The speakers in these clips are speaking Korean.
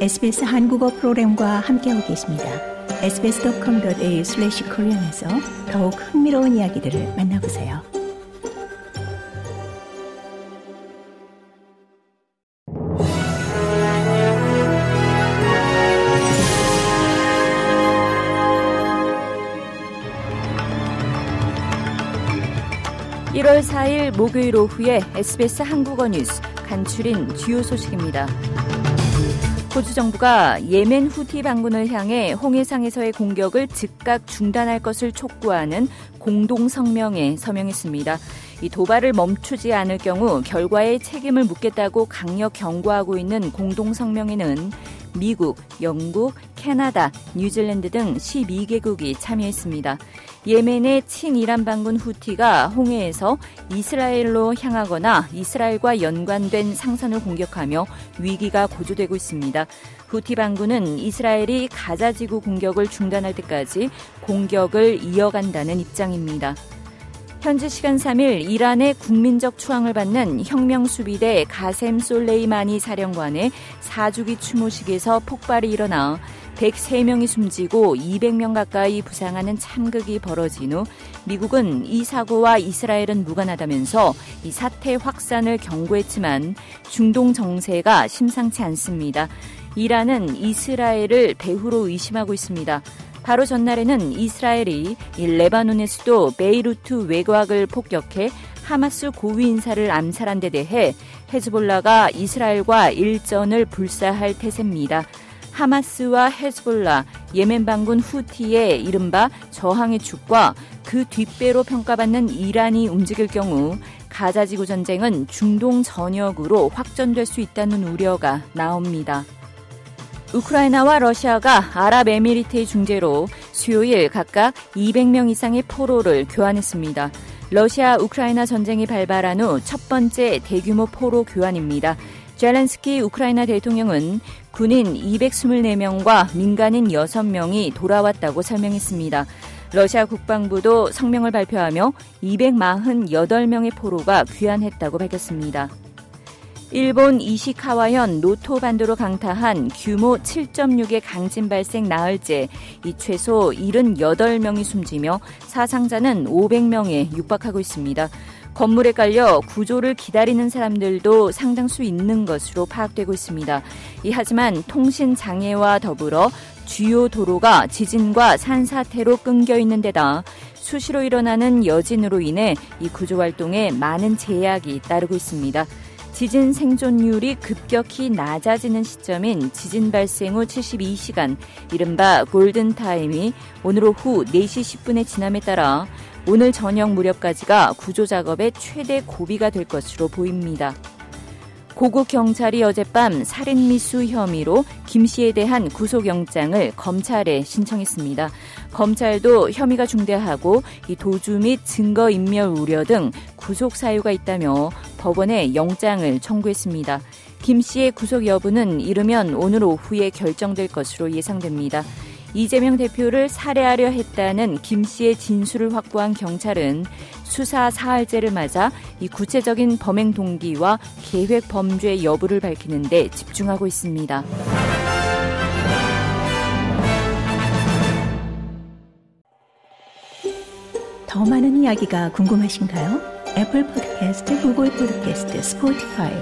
SBS 한국어 프로그램과 함께하고 계십니다. sbs.com.au/korean에서 더욱 흥미로운 이야기들을 만나보세요. (1월 4일) 목요일 오후에 SBS 한국어 뉴스 간추린 주요 소식입니다. 호주 정부가 예멘 후티 반군을 향해 홍해상에서의 공격을 즉각 중단할 것을 촉구하는 공동 성명에 서명했습니다. 이 도발을 멈추지 않을 경우 결과에 책임을 묻겠다고 강력 경고하고 있는 공동 성명에는 미국, 영국, 캐나다, 뉴질랜드 등 12개국이 참여했습니다. 예멘의 친이란 반군 후티가 홍해에서 이스라엘로 향하거나 이스라엘과 연관된 상선을 공격하며 위기가 고조되고 있습니다. 후티 반군은 이스라엘이 가자지구 공격을 중단할 때까지 공격을 이어간다는 입장입니다. 현지 시간 3일 이란의 국민적 추앙을 받는 혁명수비대 가셈 솔레이마니 사령관의 4주기 추모식에서 폭발이 일어나 103명이 숨지고 200명 가까이 부상하는 참극이 벌어진 후 미국은 이 사고와 이스라엘은 무관하다면서 이 사태 확산을 경고했지만 중동 정세가 심상치 않습니다. 이란은 이스라엘을 배후로 의심하고 있습니다. 바로 전날에는 이스라엘이 레바논의 수도 베이루트 외곽을 폭격해 하마스 고위 인사를 암살한 데 대해 헤즈볼라가 이스라엘과 일전을 불사할 태세입니다. 하마스와 헤즈볼라, 예멘 반군 후티의 이른바 저항의 축과 그 뒷배로 평가받는 이란이 움직일 경우 가자지구 전쟁은 중동 전역으로 확전될 수 있다는 우려가 나옵니다. 우크라이나와 러시아가 아랍에미리트의 중재로 수요일 각각 200명 이상의 포로를 교환했습니다. 러시아 우크라이나 전쟁이 발발한 후 첫 번째 대규모 포로 교환입니다. 젤렌스키 우크라이나 대통령은 군인 224명과 민간인 6명이 돌아왔다고 설명했습니다. 러시아 국방부도 성명을 발표하며 248명의 포로가 귀환했다고 밝혔습니다. 일본 이시카와현 노토 반도로 강타한 규모 7.6의 강진 발생 나흘째 이 최소 78명이 숨지며 사상자는 500명에 육박하고 있습니다. 건물에 깔려 구조를 기다리는 사람들도 상당수 있는 것으로 파악되고 있습니다. 이 하지만 통신 장애와 더불어 주요 도로가 지진과 산사태로 끊겨 있는 데다 수시로 일어나는 여진으로 인해 이 구조 활동에 많은 제약이 따르고 있습니다. 지진 생존율이 급격히 낮아지는 시점인 지진 발생 후 72시간, 이른바 골든타임이 오늘 오후 4시 10분에 지남에 따라 오늘 저녁 무렵까지가 구조 작업의 최대 고비가 될 것으로 보입니다. 고국 경찰이 어젯밤 살인미수 혐의로 김 씨에 대한 구속영장을 검찰에 신청했습니다. 검찰도 혐의가 중대하고 이 도주 및 증거인멸 우려 등 구속 사유가 있다며 법원에 영장을 청구했습니다. 김 씨의 구속 여부는 이르면 오늘 오후에 결정될 것으로 예상됩니다. 이재명 대표를 살해하려 했다는 김 씨의 진술을 확보한 경찰은 수사 사흘째를 맞아 이 구체적인 범행 동기와 계획 범죄 여부를 밝히는 데 집중하고 있습니다. 더 많은 이야기가 궁금하신가요? 애플 포드캐스트, 구글 포드캐스트, 스포티파이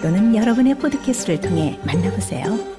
또는 여러분의 포드캐스트를 통해 만나보세요.